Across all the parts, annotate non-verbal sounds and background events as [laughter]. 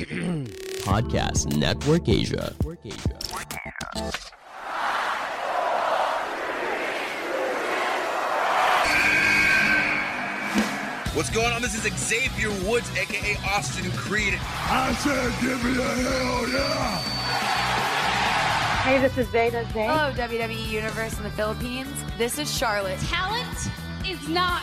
[clears throat] Podcast Network Asia. What's going on? This is Xavier Woods, aka Austin Creed. I said, give me a hell yeah! Hey, this is Zeta Zay. Hello, WWE Universe in the Philippines. This is Charlotte. Talent is not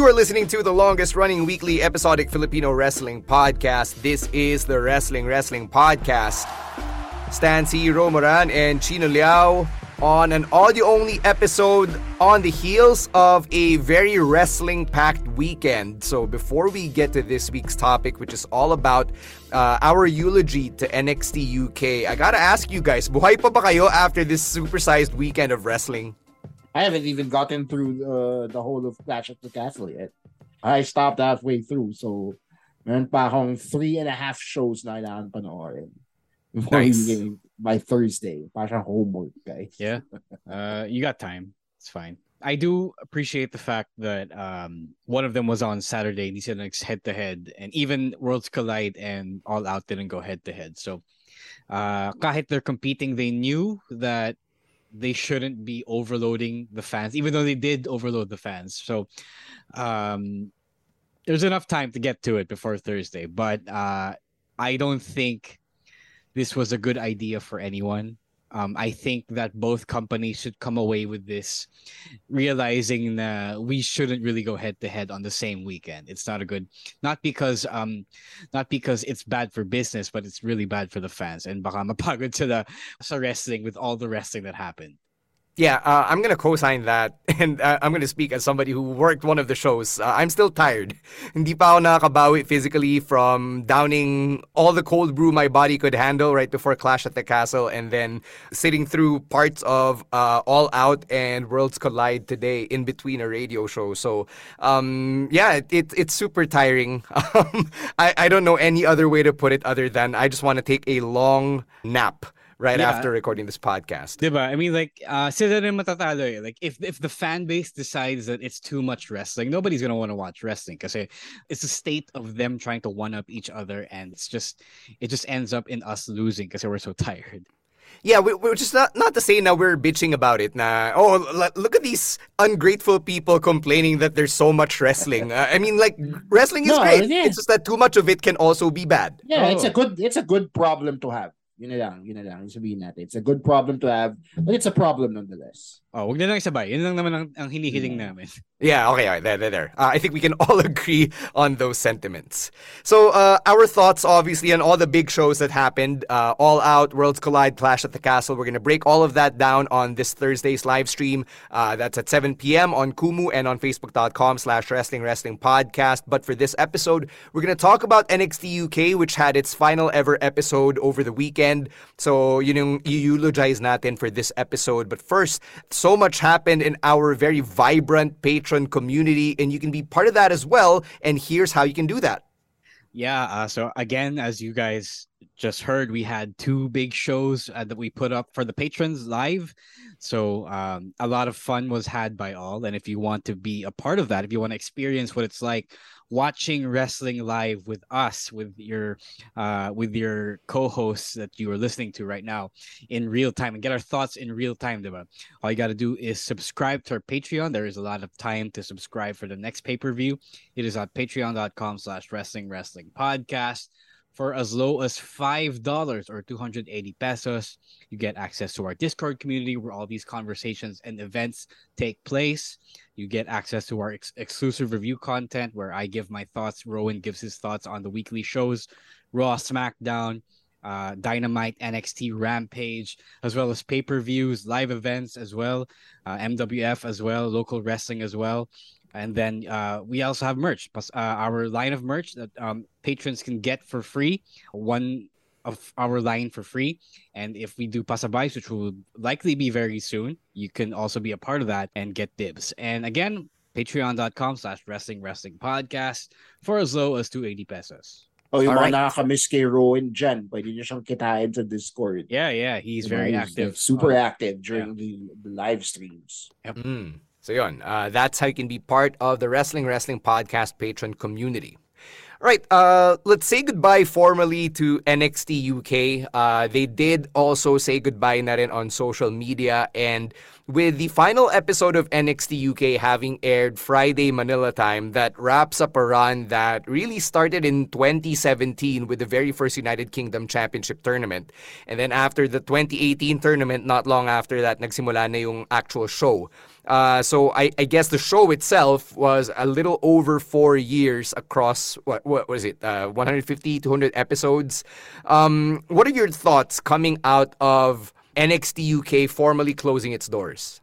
You are listening to the longest running weekly episodic Filipino wrestling podcast. This is the Wrestling Wrestling Podcast. Stan Sy Romoran and Chino Liao on an audio only episode on the heels of a very wrestling packed weekend. So, before we get to this week's topic, which is all about uh, our eulogy to NXT UK, I gotta ask you guys, buhay pa ba kayo after this supersized weekend of wrestling? I haven't even gotten through uh, the whole of Clash at the Castle yet. I stopped halfway through, so meron pa akong three and a half shows na kailangan panoorin. Nice. by Thursday. Parang homework, guys. Yeah. Uh, you got time. It's fine. I do appreciate the fact that um, one of them was on Saturday. These are head to head, and even Worlds Collide and All Out didn't go head to head. So, uh, kahit they're competing, they knew that they shouldn't be overloading the fans, even though they did overload the fans. So, um, there's enough time to get to it before Thursday. But uh, I don't think this was a good idea for anyone. Um, I think that both companies should come away with this, realizing that we shouldn't really go head to head on the same weekend. It's not a good, not because um, not because it's bad for business, but it's really bad for the fans. And baka mapagod sila sa wrestling with all the wrestling that happened. Yeah, uh, I'm gonna co-sign that, [laughs] and uh, I'm gonna speak as somebody who worked one of the shows. Uh, I'm still tired. [laughs] Hindi pa ako nakakabawi physically from downing all the cold brew my body could handle right before Clash at the Castle, and then sitting through parts of uh, All Out and Worlds Collide today in between a radio show. So, um, yeah, it, it, it's super tiring. [laughs] Um, I I don't know any other way to put it other than I just want to take a long nap right Yeah. after recording this podcast. Diba? I mean, like, uh, sila rin matatalo eh. Like, if, if the fan base decides that it's too much wrestling, nobody's gonna want to watch wrestling because it's a state of them trying to one up each other, and it's just, it just ends up in us losing because we're so tired. Yeah, we, we're just not not to say now we're bitching about it. Na oh, l- look at these ungrateful people complaining that there's so much wrestling. [laughs] Uh, I mean, like wrestling is No, great. yeah. It's just that too much of it can also be bad. Yeah, it's Oh. a good it's a good problem to have. Yun na lang, yun na lang. Sabihin natin. It's a good problem to have, but it's a problem nonetheless. Oh, wag na lang sabay. Yun lang naman ang, ang hinihiling namin. Yeah, okay, all right, there, there, there. Uh, I think we can [laughs] all agree on those sentiments. So, uh, our thoughts, obviously, on all the big shows that happened uh, All Out, Worlds Collide, Clash at the Castle. We're going to break all of that down on this Thursday's live stream. Uh, that's at 7 p.m. on Kumu and on Facebook.com slash Wrestling Wrestling Podcast. But for this episode, we're going to talk about NXT UK, which had its final ever episode over the weekend. So, you know, i-eulogize natin for this episode. But first, so much happened in our very vibrant patron community, and you can be part of that as well. And here's how you can do that. Yeah. Uh, so again, as you guys just heard, we had two big shows uh, that we put up for the patrons live. So um, a lot of fun was had by all. And if you want to be a part of that, if you want to experience what it's like watching wrestling live with us, with your uh, with your co-hosts that you are listening to right now in real time, and get our thoughts in real time, diba? All you got to do is subscribe to our Patreon. There is a lot of time to subscribe for the next pay per view. It is at Patreon.com/slash Wrestling Wrestling Podcast for as low as $5 or 280 pesos. You get access to our Discord community where all these conversations and events take place. You get access to our ex- exclusive review content where I give my thoughts, Rowan gives his thoughts on the weekly shows, Raw, SmackDown, uh, Dynamite, NXT, Rampage, as well as pay per views, live events as well, uh, MWF as well, local wrestling as well. And then uh, we also have merch, uh, our line of merch that um, patrons can get for free. One of our line for free. And if we do pasabais, which will likely be very soon, you can also be a part of that and get dibs. And again, patreon.com slash wrestling wrestling podcast for as low as 280 pesos. Oh, yung All mga right. nakakamiss kay Rowan dyan, pwede niyo siyang kitain sa Discord. Yeah, yeah. He's very active. Super uh, active during yeah. the, the live streams. Yep. Mm. So yun, uh, that's how you can be part of the Wrestling Wrestling Podcast patron community. All right, uh, let's say goodbye formally to NXT UK. Uh, they did also say goodbye na rin on social media and with the final episode of NXT UK having aired Friday Manila time, that wraps up a run that really started in 2017 with the very first United Kingdom Championship tournament. And then after the 2018 tournament, not long after that, nagsimula na yung actual show. Uh, so I, I, guess the show itself was a little over four years across what what was it uh, 150 200 episodes. Um, what are your thoughts coming out of NXT UK formally closing its doors?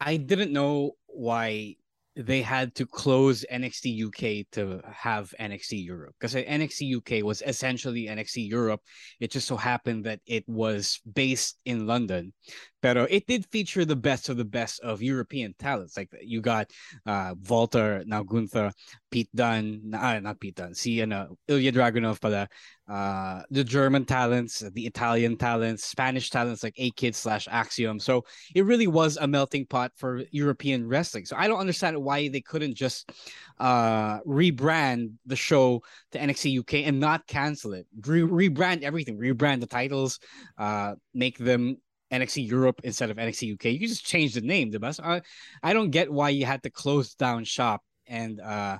I didn't know why they had to close NXT UK to have NXT Europe because NXT UK was essentially NXT Europe. It just so happened that it was based in London, but it did feature the best of the best of European talents. Like you got uh, Walter, now Gunther, Pete Dunne, uh, not Pete Dunne, see, and uh, Ilja Dragunov, pala, uh, the German talents, the Italian talents, Spanish talents like A Kid slash Axiom. So it really was a melting pot for European wrestling. So I don't understand why they couldn't just uh, rebrand the show to NXT UK and not cancel it. Re- rebrand everything, rebrand the titles, uh, make them NXT Europe instead of NXT UK. You just change the name, the best. I, I don't get why you had to close down shop and uh,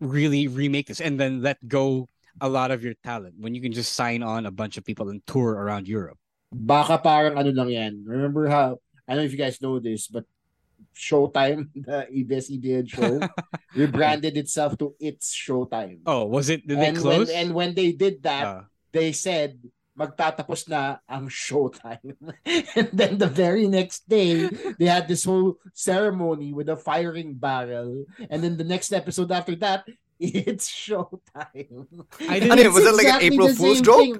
really remake this and then let go a lot of your talent when you can just sign on a bunch of people and tour around Europe. Baka parang ano lang yan. Remember how, I don't know if you guys know this, but Showtime, [laughs] the ABS-CBN show, [laughs] rebranded itself to It's Showtime. Oh, was it? Did and they close? When, and when they did that, uh. they said magtatapos na ang showtime. [laughs] and then the very next day, they had this whole ceremony with a firing barrel. And then the next episode after that, [laughs] it's showtime. I didn't, know, was exactly it like an April Fool's joke? Thing,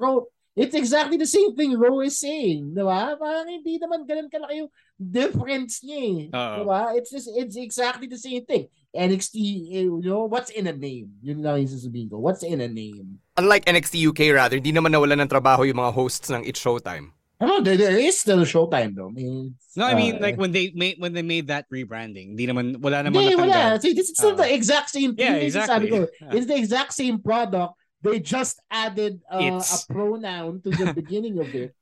It's exactly the same thing Ro is saying, di ba? Parang hindi naman ganun kalaki yung difference niya eh. Uh-oh. Di ba? It's just, it's exactly the same thing. NXT, eh, you know, what's in a name? Yun lang yung sasabihin ko. What's in a name? Unlike NXT UK rather, hindi naman nawalan ng trabaho yung mga hosts ng It's Showtime. Oh, there, there is still Showtime though. I mean, no, I mean uh, like when they made when they made that rebranding, hindi naman wala naman hindi, wala. See, this is still uh, the exact same thing. Yeah, exactly. Ko, [laughs] it's the exact same product they just added uh, a pronoun to the beginning of it.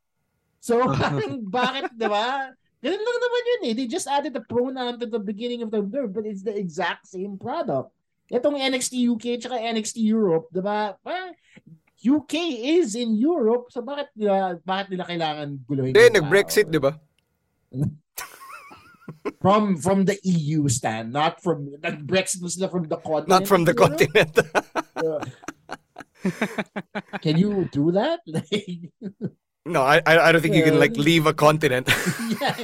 So, [laughs] parang bakit, di ba? Ganun lang naman yun eh. They just added a pronoun to the beginning of the word, but it's the exact same product. Itong NXT UK tsaka NXT Europe, di ba? UK is in Europe, so bakit nila, bakit nila kailangan guluhin? Hindi, nag-Brexit, di ba? [laughs] from from the EU stand, not from nag-Brexit was from the continent. Not from the continent. [laughs] Can you do that? [laughs] no, I I don't think you can like leave a continent. yeah,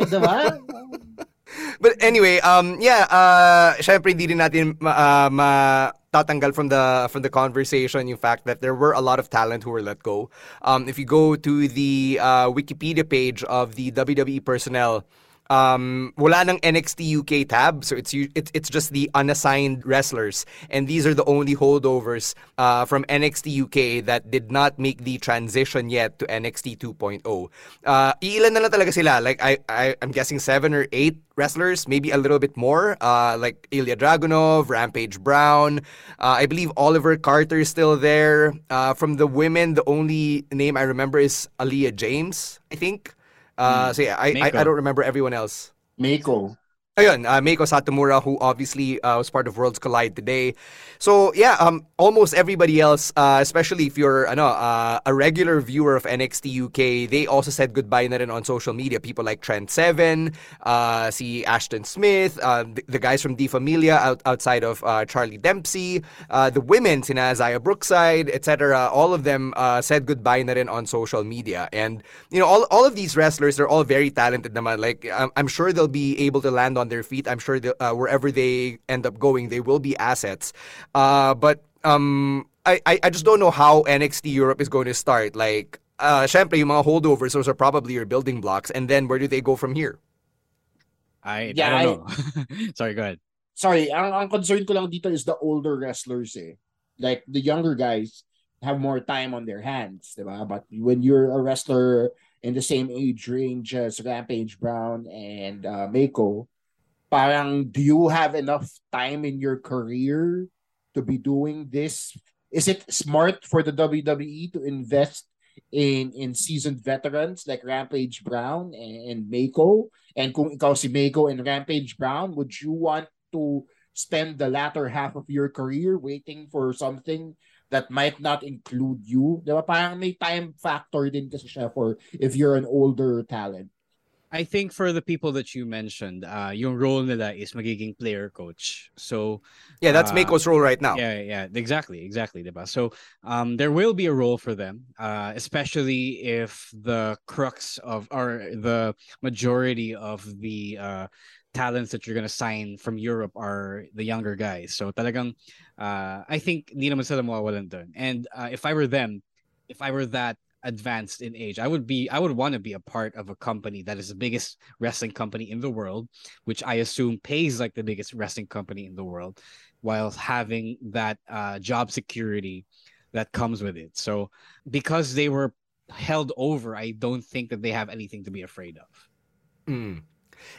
But anyway, um yeah, uh syempre hindi rin natin uh, matatanggal from the from the conversation yung fact that there were a lot of talent who were let go. Um if you go to the uh, Wikipedia page of the WWE personnel um, wala ng NXT UK tab, so it's it's it's just the unassigned wrestlers, and these are the only holdovers uh, from NXT UK that did not make the transition yet to NXT 2.0. Uh, ilan na lang talaga sila. Like I, I I'm guessing seven or eight wrestlers, maybe a little bit more. Uh, like Ilja Dragunov, Rampage Brown. Uh, I believe Oliver Carter is still there. Uh, from the women, the only name I remember is Aleah James. I think. Uh, so yeah, I, I, I don't remember everyone else. Mako. Ayun, uh, Meiko Satomura, who obviously uh, was part of Worlds Collide today. So yeah, um, almost everybody else, uh, especially if you're ano, uh, a regular viewer of NXT UK, they also said goodbye na rin on social media. People like Trent Seven, uh, see Ashton Smith, uh, the, the, guys from Die Familia out, outside of uh, Charlie Dempsey, uh, the women, sina Xia Brookside, etc. All of them uh, said goodbye na rin on social media. And, you know, all, all of these wrestlers, they're all very talented naman. Like, I'm, I'm sure they'll be able to land on on their feet. I'm sure uh, wherever they end up going, they will be assets. Uh, but um, I, I just don't know how NXT Europe is going to start. Like, uh, syempre, yung mga holdovers, those are probably your building blocks. And then where do they go from here? I, yeah, I don't know. [laughs] Sorry, go ahead. Sorry, ang, ang concern ko lang dito is the older wrestlers eh. Like, the younger guys have more time on their hands, diba? But when you're a wrestler in the same age range as Rampage Brown and uh, Mako, parang do you have enough time in your career to be doing this? Is it smart for the WWE to invest in in seasoned veterans like Rampage Brown and, and Mako? And kung ikaw si Mako and Rampage Brown, would you want to spend the latter half of your career waiting for something that might not include you? Diba? Parang may time factor din kasi siya for if you're an older talent. I think for the people that you mentioned, uh, yung role nila is magiging player coach. So yeah, that's uh, Mako's role right now. Yeah, yeah, exactly, exactly, diba? So um, there will be a role for them, uh, especially if the crux of or the majority of the uh, talents that you're gonna sign from Europe are the younger guys. So talagang, uh, I think hindi naman sila mawawalan dun. And uh, if I were them, if I were that advanced in age. I would be I would want to be a part of a company that is the biggest [laughs] wrestling company in the world, which I assume pays like the biggest wrestling company in the world, while having that uh, job security that comes with it. So because they were held over, I don't think that they have anything to be afraid of. Mm.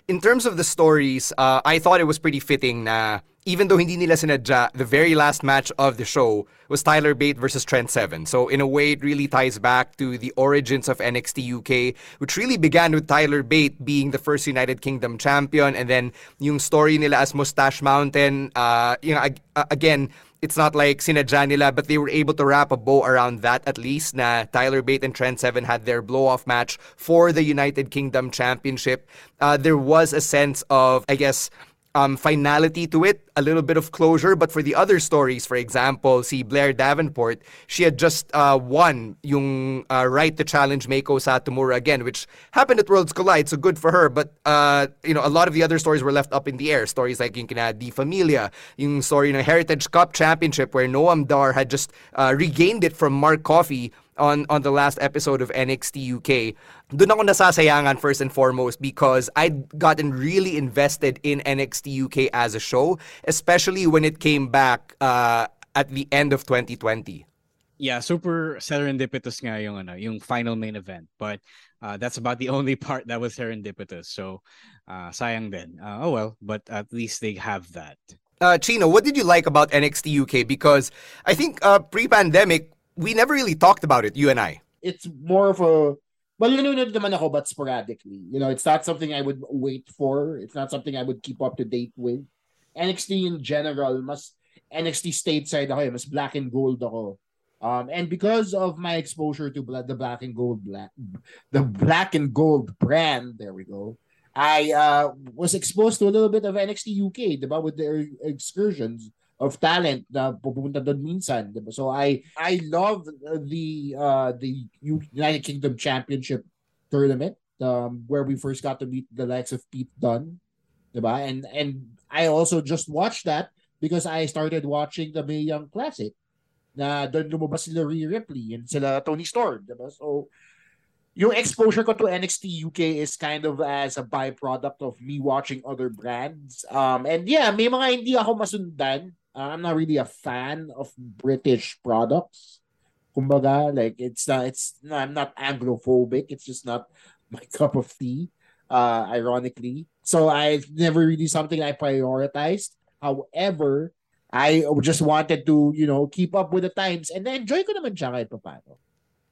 In terms of the stories, uh, I thought it was pretty fitting na even though hindi nila sinadya, the very last match of the show was Tyler Bate versus Trent Seven. So in a way, it really ties back to the origins of NXT UK, which really began with Tyler Bate being the first United Kingdom champion, and then yung story nila as Mustache Mountain. Uh, you know, again, it's not like sinadya nila, but they were able to wrap a bow around that at least. Na Tyler Bate and Trent Seven had their blow-off match for the United Kingdom Championship. Uh, there was a sense of, I guess, um, finality to it, a little bit of closure. But for the other stories, for example, see Blair Davenport, she had just uh, won yung uh, right to challenge Meiko Satomura again, which happened at Worlds Collide, so good for her. But uh, you know, a lot of the other stories were left up in the air. Stories like yung kina Di Familia, yung story ng Heritage Cup Championship where Noam Dar had just uh, regained it from Mark Coffey on on the last episode of NXT UK. Doon ako nasasayangan first and foremost because I'd gotten really invested in NXT UK as a show, especially when it came back uh, at the end of 2020. Yeah, super serendipitous nga yung ano, yung final main event. But uh, that's about the [laughs] only part that was serendipitous. So, uh, sayang din. Uh, oh well, but at least they have that. Uh, Chino, what did you like about NXT UK? Because I think uh, pre-pandemic, we never really talked about it, you and I. It's more of a well, you nanonood naman ako but sporadically. You know, it's not something I would wait for. It's not something I would keep up to date with. NXT in general, mas NXT stateside ako, eh, mas black and gold ako. Um, and because of my exposure to the black and gold black, the black and gold brand, there we go. I uh, was exposed to a little bit of NXT UK, about with their excursions of talent na pupunta doon minsan, diba? So I I love the uh the United Kingdom Championship tournament um where we first got to meet the likes of Pete Dunne, diba? And and I also just watched that because I started watching the Mae Young Classic na doon lumabas sila Rhea Ripley and sila Toni Storm, diba? So yung exposure ko to NXT UK is kind of as a byproduct of me watching other brands. Um, and yeah, may mga hindi ako masundan. Uh, I'm not really a fan of British products. Kumbaga, like it's not, it's no, I'm not Anglophobic. It's just not my [laughs] cup of tea. Uh, ironically, so I've never really something I prioritized. However, I just wanted to, you know, keep up with the times and then enjoy ko naman siya kahit paano.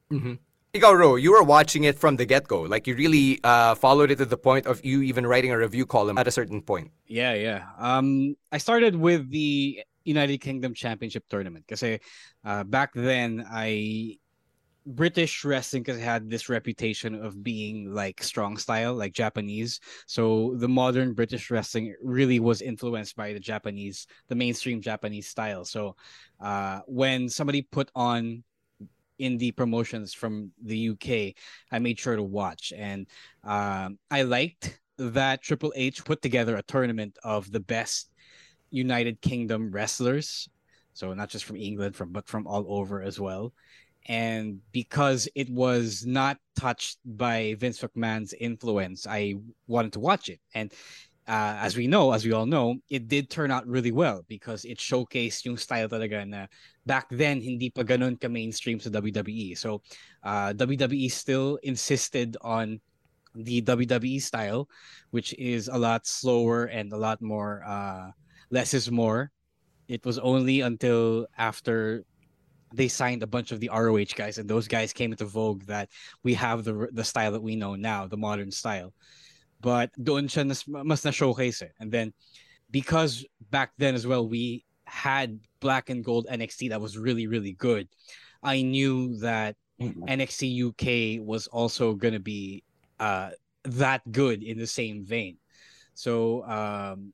Mm-hmm. Ikaw, Ro, you were watching it from the get go. Like you really uh, followed it to the point of you even writing a review column at a certain point. Yeah, yeah. Um, I started with the United Kingdom Championship tournament because uh, back then I British wrestling had this reputation of being like strong style, like Japanese. So the modern British wrestling really was influenced by the Japanese, the mainstream Japanese style. So uh, when somebody put on indie promotions from the UK, I made sure to watch, and um, I liked that Triple H put together a tournament of the best United Kingdom wrestlers. So not just from England, from but from all over as well. And because it was not touched by Vince McMahon's influence, I wanted to watch it. And uh, as we know, as we all know, it did turn out really well because it showcased yung style talaga na back then hindi pa ganun ka mainstream sa WWE. So uh, WWE still insisted on the WWE style, which is a lot slower and a lot more uh, less is more. It was only until after they signed a bunch of the ROH guys and those guys came into vogue that we have the the style that we know now, the modern style. But doon siya nas, mas na showcase it. And then because back then as well we had black and gold NXT that was really really good. I knew that mm-hmm. NXT UK was also going to be uh, that good in the same vein. So um,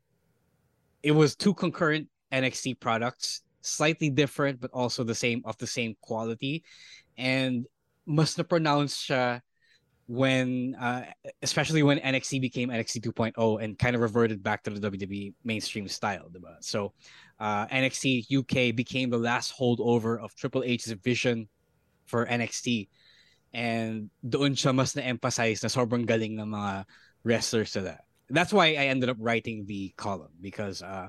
it was two concurrent NXT products, slightly different but also the same of the same quality, and must na pronounce siya when uh, especially when NXT became NXT 2.0 and kind of reverted back to the WWE mainstream style? So uh, NXT UK became the last holdover of Triple H's vision for NXT. And doon siya mas na-emphasize na sobrang galing ng mga wrestlers to that. That's why I ended up writing the column because uh,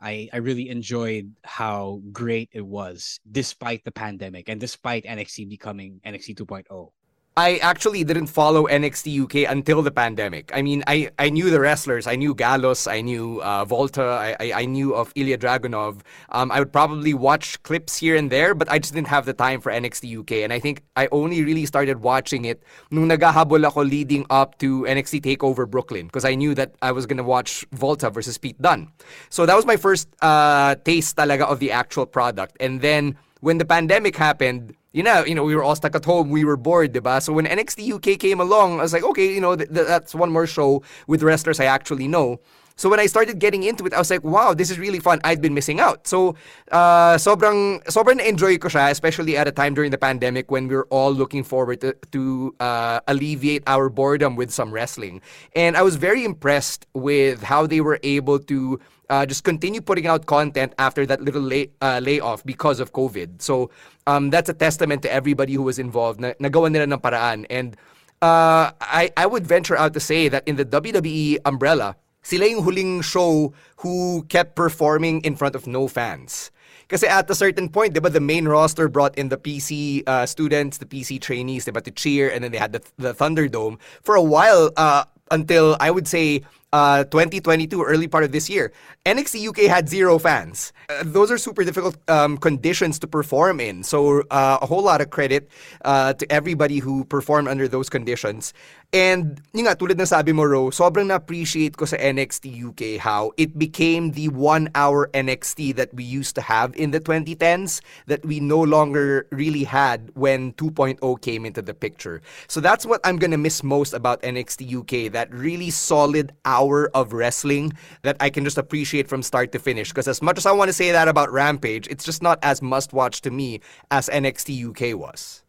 I, I really enjoyed how great it was despite the pandemic and despite NXT becoming NXT 2.0. I actually didn't follow NXT UK until the pandemic. I mean, I, I knew the wrestlers. I knew Gallus. I knew uh, Walter. I, I, I, knew of Ilja Dragunov. Um, I would probably watch clips here and there, but I just didn't have the time for NXT UK. And I think I only really started watching it nung nagahabol ako leading up to NXT TakeOver Brooklyn because I knew that I was going to watch Walter versus Pete Dunne. So that was my first uh, taste talaga of the actual product. And then when the pandemic happened, you know, you know, we were all stuck at home. We were bored, diba? So when NXT UK came along, I was like, okay, you know, th- th- that's one more show with wrestlers I actually know. So when I started getting into it, I was like, wow, this is really fun. I'd been missing out. So uh, sobrang, sobrang enjoy ko siya, especially at a time during the pandemic when we were all looking forward to, to uh, alleviate our boredom with some wrestling. And I was very impressed with how they were able to uh, just continue putting out content after that little lay, uh, layoff because of COVID. So um, that's a testament to everybody who was involved. Na, nagawa nila ng paraan. And uh, I, I would venture out to say that in the WWE umbrella, sila yung huling show who kept performing in front of no fans. Kasi at a certain point, diba, the main roster brought in the PC uh, students, the PC trainees, diba, to cheer, and then they had the, the Thunderdome. For a while, uh, until I would say uh, 2022, early part of this year, NXT UK had zero fans. Uh, those are super difficult um, conditions to perform in. So uh, a whole lot of credit uh, to everybody who performed under those conditions. And yun nga, tulad ng sabi mo, Ro, sobrang na-appreciate ko sa NXT UK how it became the one-hour NXT that we used to have in the 2010s that we no longer really had when 2.0 came into the picture. So that's what I'm gonna miss most about NXT UK, that really solid hour of wrestling that I can just appreciate from start to finish. Because as much as I want to say that about Rampage, it's just not as must-watch to me as NXT UK was.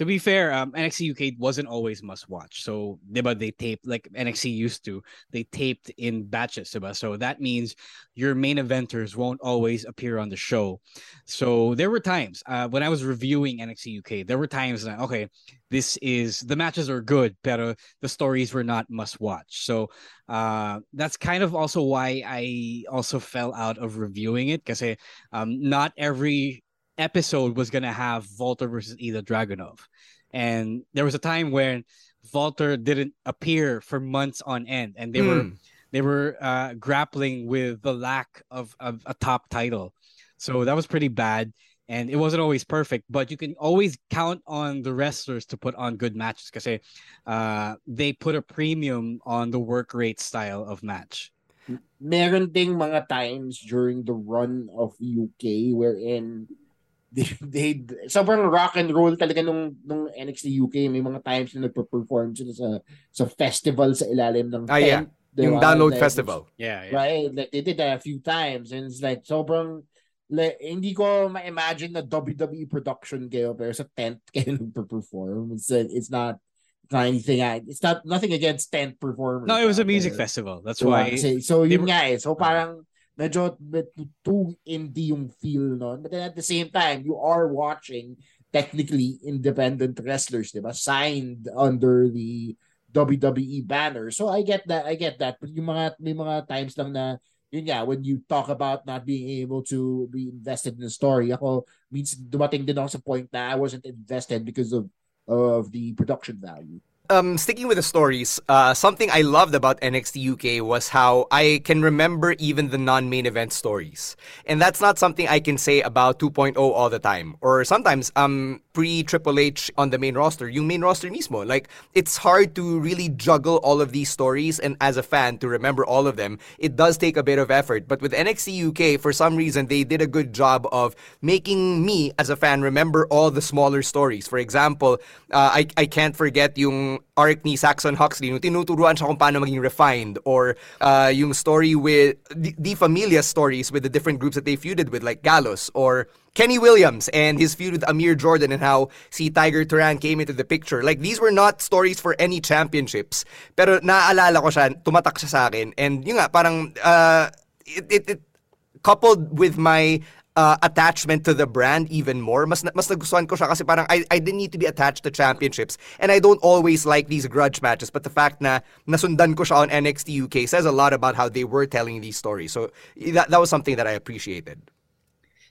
To be fair, um, NXT UK wasn't always must watch. So, diba, they taped like NXT used to. They taped in batches, diba? So that means your main eventers won't always appear on the show. So there were times uh, when I was reviewing NXT UK, there were times that okay, this is the matches are good, but the stories were not must watch. So uh, that's kind of also why I also fell out of reviewing it because um, not every episode was gonna have Walter versus Ilja Dragunov, and there was a time when Walter didn't appear for months on end, and they mm. were hmm. they were uh, grappling with the lack of, of a top title, so that was pretty bad. And it wasn't always perfect, but you can always count on the wrestlers to put on good matches because uh, they put a premium on the work rate style of match. Meron ding mga times during the run of UK wherein [laughs] they, they sobrang rock and roll talaga nung nung NXT UK may mga times na nagpe-perform sila sa sa festival sa ilalim ng ah, tent. Yeah. Yung download like, festival. Yeah, yeah. Right? Like, they did that a few times and it's like sobrang like, hindi ko ma-imagine na WWE production kayo pero sa tent [laughs] kayo nagpe-perform. It's it's not it's not anything it's not nothing against tent performers. No, it was a music there. festival. That's so, why. So, so yun were... nga eh. So parang medyo too indie yung feel no but then at the same time you are watching technically independent wrestlers diba signed under the WWE banner. So I get that I get that. But yung mga may mga times lang na yun nga when you talk about not being able to be invested in the story. Ako means dumating din ako sa point na I wasn't invested because of of the production value um, sticking with the stories, uh, something I loved about NXT UK was how I can remember even the non-main event stories, and that's not something I can say about 2.0 all the time. Or sometimes, um, pre Triple H on the main roster, yung main roster mismo, like it's hard to really juggle all of these stories, and as a fan to remember all of them, it does take a bit of effort. But with NXT UK, for some reason, they did a good job of making me as a fan remember all the smaller stories. For example, uh, I I can't forget yung arc ni Saxon Huxley nung tinuturuan siya kung paano maging refined or uh, yung story with the, the Familia stories with the different groups that they feuded with like Gallows or Kenny Williams and his feud with Amir Jordan and how si Tiger Turan came into the picture. Like these were not stories for any championships. Pero naaalala ko siya, tumatak siya sa akin. And yun nga, parang uh, it, it, it coupled with my uh, attachment to the brand even more. Mas mas nagustuhan ko siya kasi parang I, I didn't need to be attached to championships and I don't always like these grudge matches but the fact na nasundan ko siya on NXT UK says a lot about how they were telling these stories. So that, that was something that I appreciated.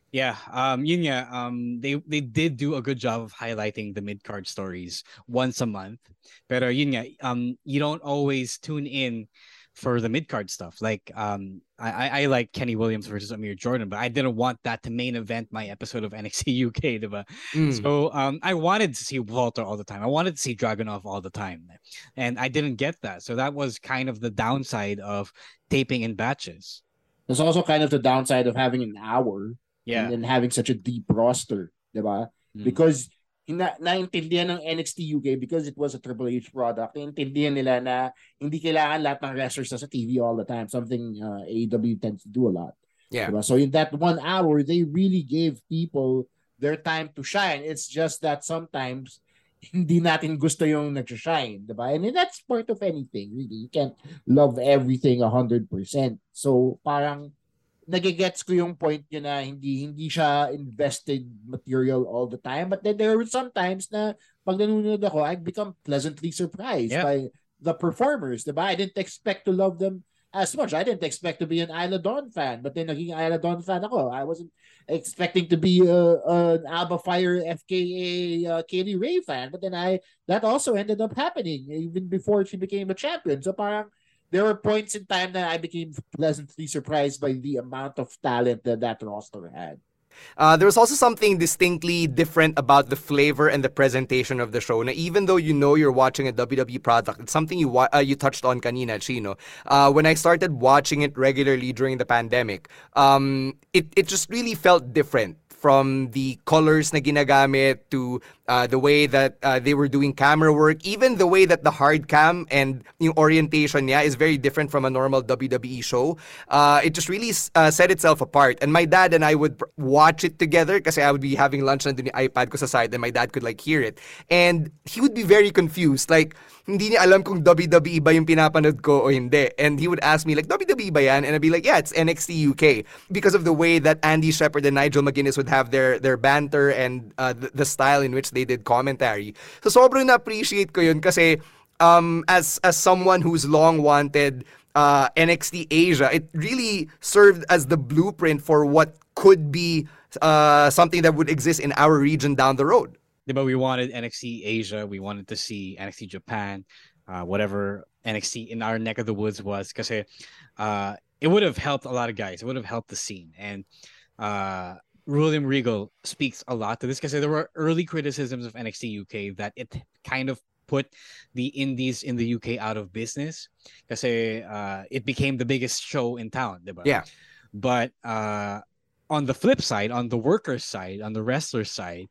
Yeah, um, yun nga, um, they they did do a good job of highlighting the mid card stories once a month. Pero yun nga, um, you don't always tune in for the mid card stuff. Like um I, I like Kenny Williams versus Amir Jordan, but I didn't want that to main event my episode of [laughs] NXT UK, diba? Mm. So um I wanted to see Walter all the time. I wanted to see Dragunov all the time. And I didn't get that. So that was kind of the downside of taping in batches. There's also kind of the downside of having an hour yeah. and then having such a deep roster, diba? Mm. Because na naintindihan ng NXT UK because it was a Triple H product. Naintindihan nila na hindi kailangan lahat ng wrestlers sa TV all the time. Something uh, AEW tends to do a lot. Yeah. Diba? So in that one hour, they really gave people their time to shine. It's just that sometimes [laughs] hindi natin gusto yung nag-shine, diba? And that's part of anything, really. You can't love everything 100%. So, parang nagigets ko yung point niya na hindi hindi siya invested material all the time. But then there were sometimes na pag nanonood ako, I become pleasantly surprised yeah. by the performers. Diba? I didn't expect to love them as much. I didn't expect to be an Isla Dawn fan, but then naging Isla Dawn fan ako. I wasn't expecting to be a, an Alba Fire FKA uh, Kaylee Ray fan, but then I that also ended up happening even before she became a champion. So parang there were points in time that I became pleasantly surprised by the amount of talent that that roster had. Uh, there was also something distinctly different about the flavor and the presentation of the show. Now, even though you know you're watching a WWE product, it's something you wa- uh, you touched on kanina, Chino. Uh, when I started watching it regularly during the pandemic, um, it, it just really felt different from the colors na ginagamit to uh, the way that uh, they were doing camera work, even the way that the hard cam and yung orientation yeah, is very different from a normal WWE show. Uh, it just really uh, set itself apart. And my dad and I would watch it together because I would be having lunch nandun the iPad ko sa side and my dad could like hear it. And he would be very confused. Like, hindi niya alam kung WWE ba yung pinapanood ko o hindi. And he would ask me like, WWE ba yan? And I'd be like, yeah, it's NXT UK. Because of the way that Andy Shepherd and Nigel McGuinness would have their their banter and uh, the style in which they did commentary. So sobrang na-appreciate ko yun kasi um, as as someone who's long wanted uh, NXT Asia, it really served as the blueprint for what could be uh, something that would exist in our region down the road. But we wanted NXT Asia, we wanted to see NXT Japan, uh, whatever NXT in our neck of the woods was, because uh, it would have helped a lot of guys. It would have helped the scene. And uh, William Regal speaks a lot to this because there were early criticisms of NXT UK that it kind of put the indies in the UK out of business because uh, it became the biggest show in town. Diba? Yeah. But uh, on the flip side, on the workers' side, on the wrestlers' side,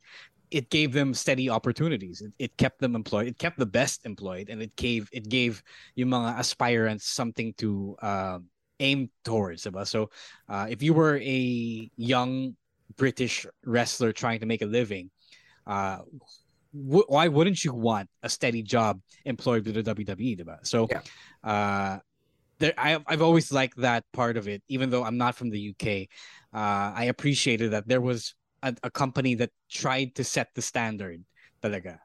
it gave them steady opportunities. It, it kept them employed. It kept the best employed, and it gave it gave yung mga aspirants something to uh, aim towards. Diba? So, uh, if you were a young British wrestler trying to make a living, uh, w- why wouldn't you want a steady job employed with the WWE? Diba? So, yeah. uh, there, I, I've always liked that part of it, even though I'm not from the UK. Uh, I appreciated that there was a, a, company that tried to set the standard talaga.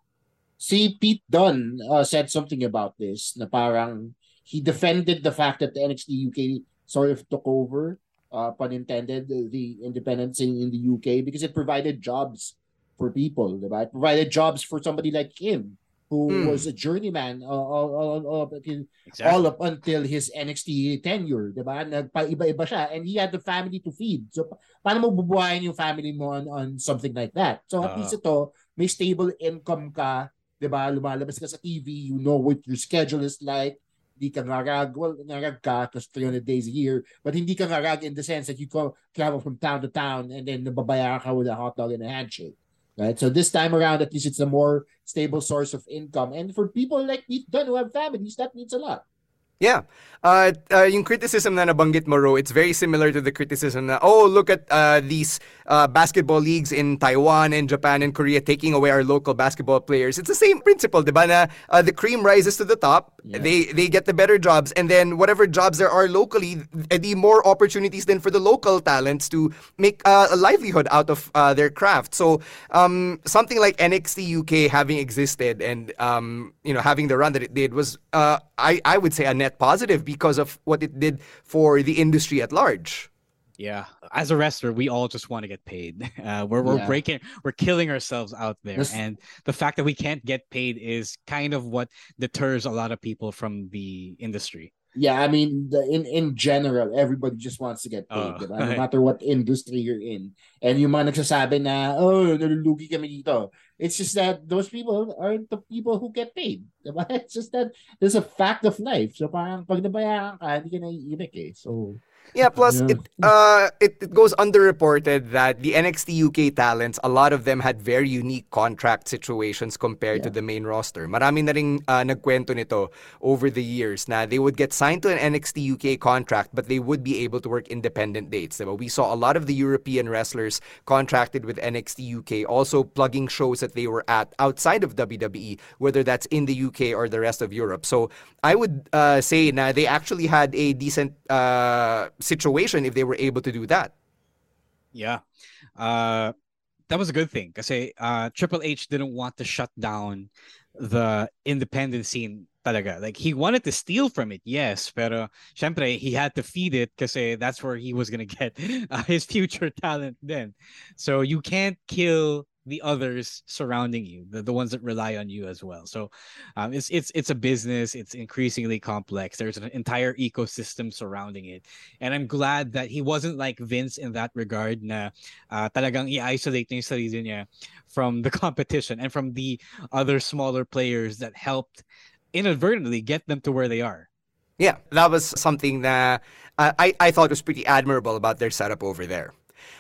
See, Pete Dunne uh, said something about this na parang he defended the fact that the NXT UK sort of took over uh, pun intended, the independent scene in the UK because it provided jobs for people, diba? It provided jobs for somebody like him who mm. was a journeyman uh, all, all, all, exactly. all up until his NXT tenure, diba? Nagpa-iba-iba siya and he had the family to feed. So, paano mo bubuhayin yung family mo on, on something like that? So, at uh, least ito, may stable income ka, diba? Lumalabas ka sa TV, you know what your schedule is like, hindi ka ngarag, well, ngarag ka because 300 days a year, but hindi ka ngarag in the sense that you go travel from town to town and then nababayaran ka with a hot dog and a handshake. Right. So this time around, at least it's a more stable source of income. And for people like me who have families, that means a lot. Yeah. Uh, uh, yung criticism na nabanggit mo, Ro, it's very similar to the criticism na, oh, look at uh, these uh, basketball leagues in Taiwan and Japan and Korea taking away our local basketball players. It's the same principle, di ba? Na, uh, the cream rises to the top, yeah. they they get the better jobs, and then whatever jobs there are locally, the more opportunities then for the local talents to make uh, a livelihood out of uh, their craft. So um, something like NXT UK having existed and um, you know having the run that it did was, uh, I I would say, a net positive because of what it did for the industry at large. Yeah, as a wrestler, we all just want to get paid. [laughs] Uh, we're we're yeah. breaking, we're killing ourselves out there, this... and the fact that we can't get paid is kind of what deters a lot of people from the industry. Yeah, I mean, the, in in general, everybody just wants to get paid, oh. no matter what industry you're in. And yung mga nagsasabi na, oh, nalulugi kami dito. It's just that those people aren't the people who get paid. Diba? [laughs] It's just that there's a fact of life. So parang pag nabayaran ka, hindi ka naiinik eh. So, yeah, plus yeah. it uh it, it goes underreported that the NXT UK talents, a lot of them had very unique contract situations compared yeah. to the main roster. Marami na ring uh, nagkwento nito over the years na they would get signed to an NXT UK contract but they would be able to work independent dates. Diba? We saw a lot of the European wrestlers contracted with NXT UK also plugging shows that they were at outside of WWE, whether that's in the UK or the rest of Europe. So I would uh, say na they actually had a decent uh, situation if they were able to do that. Yeah. Uh, that was a good thing because uh, Triple H didn't want to shut down the independent scene talaga. Like he wanted to steal from it, yes, pero syempre he had to feed it because that's where he was gonna [laughs] get uh, his future talent then. So you can't kill the others surrounding you, the, the ones that rely on you as well. So um, it's it's it's a business. It's increasingly complex. There's an entire ecosystem surrounding it, and I'm glad that he wasn't like Vince in that regard. Na uh, talagang i-isolate niya sarili niya from the [laughs] competition and from the other smaller players that helped inadvertently get them to where they are. Yeah, that was something that uh, I I thought was pretty admirable about their setup over there.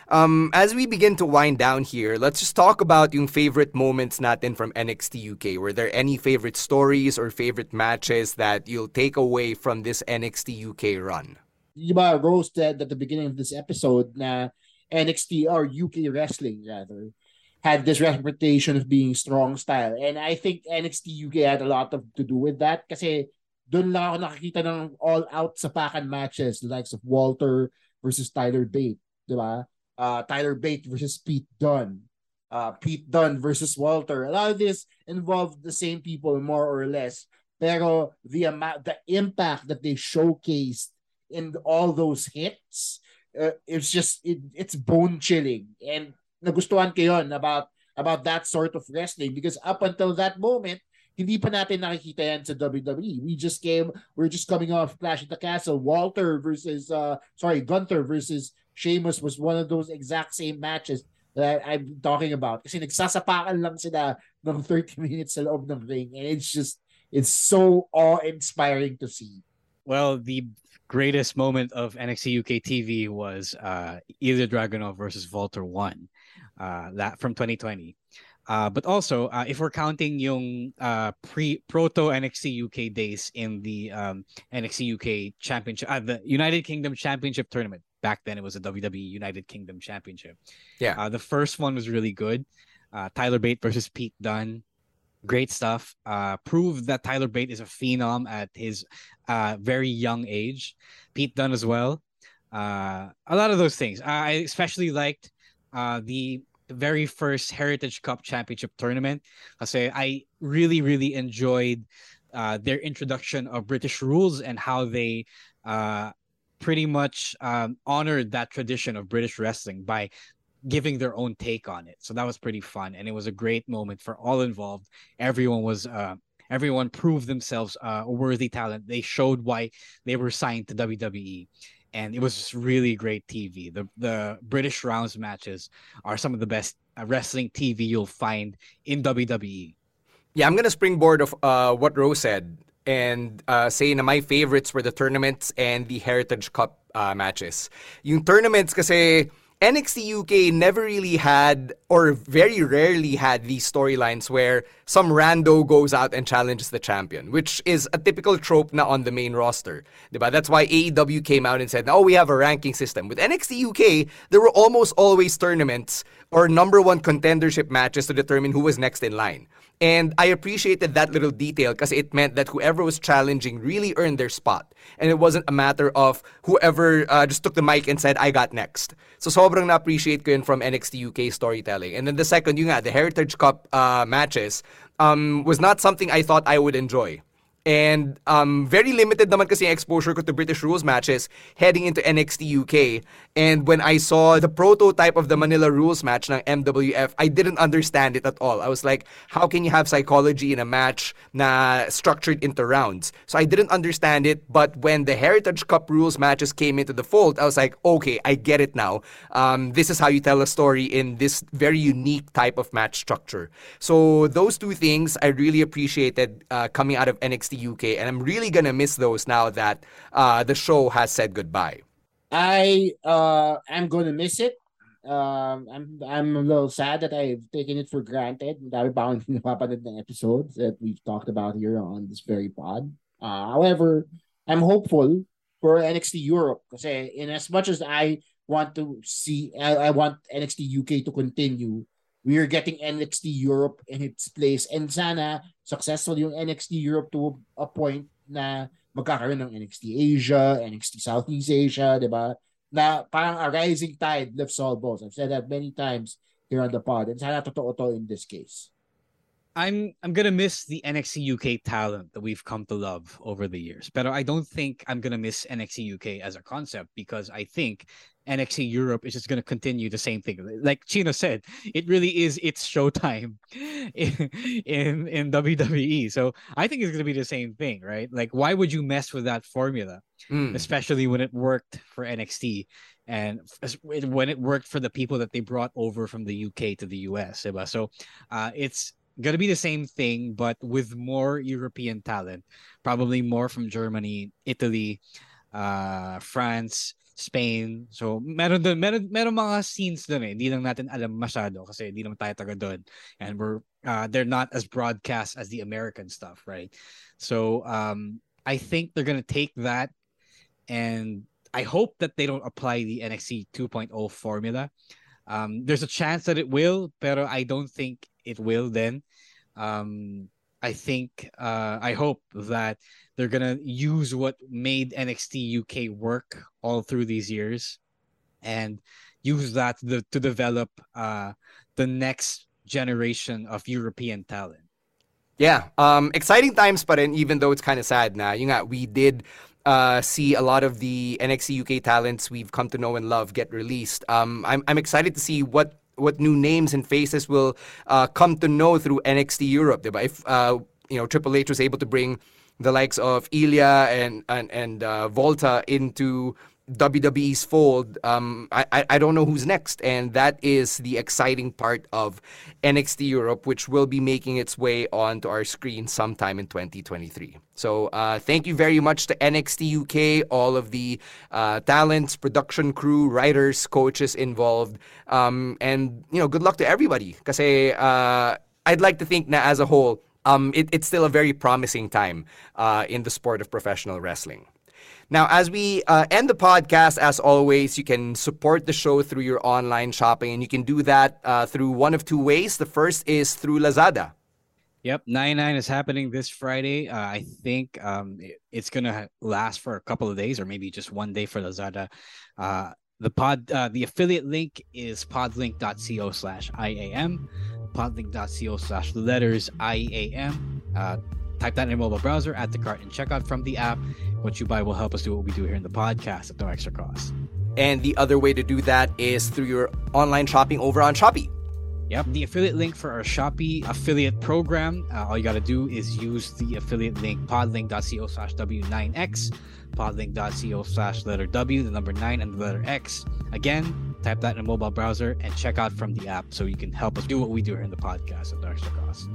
Um, as we begin to wind down here, let's just talk about yung favorite moments natin from NXT UK. Were there any favorite stories or favorite matches that you'll take away from this NXT UK run? Diba, Rose said at the beginning of this episode na NXT or UK wrestling rather had this reputation of being strong style. And I think NXT UK had a lot of to do with that kasi doon lang ako nakakita ng all-out sapakan matches, the likes of Walter versus Tyler Bate, di ba? Uh, Tyler Bate versus Pete Dunne. Uh, Pete Dunne versus Walter. A lot of this involved the same people more or less. Pero the amount, the impact that they showcased in all those hits, uh, it's just, it, it's bone chilling. And nagustuhan ko yun about about that sort of wrestling because up until that moment, hindi pa natin nakikita yan sa WWE. We just came, we're just coming off Clash at the Castle. Walter versus, uh, sorry, Gunther versus Sheamus was one of those exact same matches that I'm talking about. Kasi nagsasapakan lang sila ng [laughs] 30 minutes sa loob ng ring. And it's just, it's so awe-inspiring to see. Well, the greatest moment of NXT UK TV was uh, Ilja Dragunov versus Walter 1 uh, that from 2020. Uh, but also, uh, if we're counting yung uh, pre proto NXT UK days in the um, NXT UK Championship, uh, the United Kingdom Championship tournament. Back then, it was a WWE United Kingdom Championship. Yeah, uh, the first one was really good. Uh, Tyler Bate versus Pete Dunne, great stuff. Uh, proved that Tyler Bate is a phenom at his uh, very young age. Pete Dunne as well. Uh, a lot of those things. I especially liked uh, the very first Heritage Cup Championship tournament. Kasi I really, really enjoyed uh, their introduction of British rules and how they uh, pretty much um, honored that tradition of British wrestling by giving their own take on it. So that was pretty fun, and it was a great moment for all involved. Everyone was. Uh, everyone proved themselves uh, a worthy talent. They showed why they were signed to WWE and it was just really great TV. The the British rounds matches are some of the best uh, wrestling TV you'll find in WWE. Yeah, I'm gonna springboard of uh, what Rose said and uh, say my favorites were the tournaments and the Heritage Cup uh, matches. Yung tournaments kasi NXT UK never really had, or very rarely had, these storylines where some rando goes out and challenges the champion, which is a typical trope na on the main roster. Diba? That's why AEW came out and said, oh, we have a ranking system. With NXT UK, there were almost always tournaments or number one contendership matches to determine who was next in line. And I appreciated that little detail because it meant that whoever was challenging really earned their spot. And it wasn't a matter of whoever uh, just took the mic and said, I got next. So sobrang na-appreciate ko yun from NXT UK storytelling. And then the second, yung nga, the Heritage Cup uh, matches um, was not something I thought I would enjoy. And um, very limited naman kasi exposure ko to British rules matches heading into NXT UK. And when I saw the prototype of the Manila rules match ng MWF, I didn't understand it at all. I was like, how can you have psychology in a match na structured into rounds? So I didn't understand it. But when the Heritage Cup rules matches came into the fold, I was like, okay, I get it now. Um, this is how you tell a story in this very unique type of match structure. So those two things I really appreciated uh, coming out of NXT the UK, and I'm really gonna miss those now that uh, the show has said goodbye. I uh, am gonna miss it. Um, I'm I'm a little sad that I've taken it for granted. Dami pa akong ng episodes that we've talked about here on this very pod. Uh, however, I'm hopeful for NXT Europe because in as much as I want to see, I, I want NXT UK to continue we are getting NXT Europe in its place. And sana successful yung NXT Europe to a point na magkakaroon ng NXT Asia, NXT Southeast Asia, di ba? Na parang a rising tide lifts all boats. I've said that many times here on the pod. And sana totoo to in this case. I'm I'm gonna miss the NXT UK talent that we've come to love over the years. But I don't think I'm gonna miss NXT UK as a concept because I think NXT Europe is just going to continue the same thing. Like Chino said, it really is its showtime [laughs] in, in in WWE. So I think it's going to be the same thing, right? Like, why would you mess with that formula, mm. especially when it worked for NXT and when it worked for the people that they brought over from the UK to the US? So uh, it's gonna be the same thing, but with more European talent, probably more from Germany, Italy, uh, France Spain. So meron doon, meron meron mga scenes doon eh. Hindi lang natin alam masyado kasi hindi naman tayo taga doon. And we're uh, they're not as broadcast as the American stuff, right? So um I think they're to take that and I hope that they don't apply the NXT 2.0 formula. Um, there's a chance that it will, but I don't think it will then. Um, I think, uh, I hope that they're gonna use what made NXT UK work all through these years, and use that to, to develop uh, the next generation of European talent. Yeah, um, exciting times but even though it's kind of sad now. You know, we did uh, see a lot of the NXT UK talents we've come to know and love get released. Um, I'm, I'm excited to see what what new names and faces will uh, come to know through NXT Europe. If uh, you know Triple H was able to bring the likes of Ilja and and and uh, Walter into WWE's fold, um, I, I don't know who's next. And that is the exciting part of NXT Europe, which will be making its way onto our screen sometime in 2023. So uh, thank you very much to NXT UK, all of the uh, talents, production crew, writers, coaches involved. Um, and, you know, good luck to everybody. Because uh, I'd like to think that as a whole, um, it, it's still a very promising time uh, in the sport of professional wrestling. Now, as we uh, end the podcast, as always, you can support the show through your online shopping, and you can do that uh, through one of two ways. The first is through Lazada. Yep, 99 is happening this Friday. Uh, I think um, it, it's going to last for a couple of days or maybe just one day for Lazada. Uh, the pod, uh, the affiliate link is podlink.co slash IAM, podlink.co slash letters IAM. Type that in your mobile browser, add the cart, and checkout from the app. What you buy will help us do what we do here in the podcast at no extra cost. And the other way to do that is through your online shopping over on Shopee. Yep, the affiliate link for our Shopee affiliate program. Uh, all you got to do is use the affiliate link podlink.co slash W9X, podlink.co slash letter W, the number 9, and the letter X. Again, type that in a mobile browser and check out from the app so you can help us do what we do here in the podcast at no extra cost.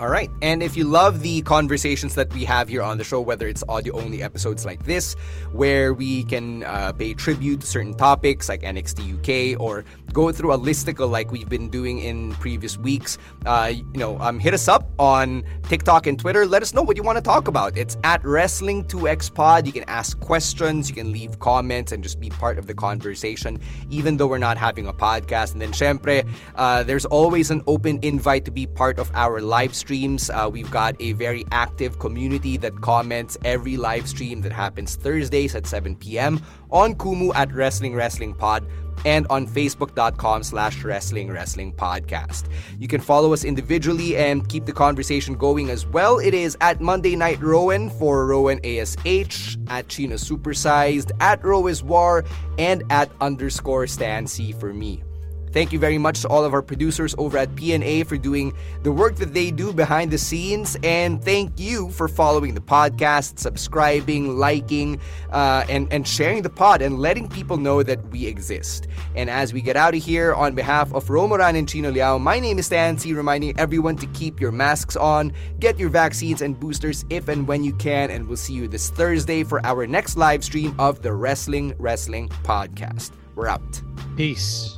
All right. And if you love the conversations that we have here on the show, whether it's audio only episodes like this, where we can uh, pay tribute to certain topics like NXT UK or go through a listicle like we've been doing in previous weeks, uh, you know, um, hit us up on TikTok and Twitter. Let us know what you want to talk about. It's at Wrestling2XPod. You can ask questions, you can leave comments, and just be part of the conversation, even though we're not having a podcast. And then, syempre, uh, there's always an open invite to be part of our live stream streams. Uh, we've got a very active community that comments every live stream that happens Thursdays at 7 p.m. on Kumu at Wrestling Wrestling Pod and on facebook.com slash wrestling wrestling podcast. You can follow us individually and keep the conversation going as well. It is at Monday Night Rowen for Rowen ASH, at Chino Supersized, at Rowas War, and at underscore Stan Sy for me. Thank you very much to all of our producers over at PNA for doing the work that they do behind the scenes. And thank you for following the podcast, subscribing, liking, uh, and, and sharing the pod and letting people know that we exist. And as we get out of here, on behalf of Romoran and Chino Liao, my name is Stan Sy, reminding everyone to keep your masks on, get your vaccines and boosters if and when you can. And we'll see you this Thursday for our next live stream of the Wrestling Wrestling Podcast. We're out. Peace.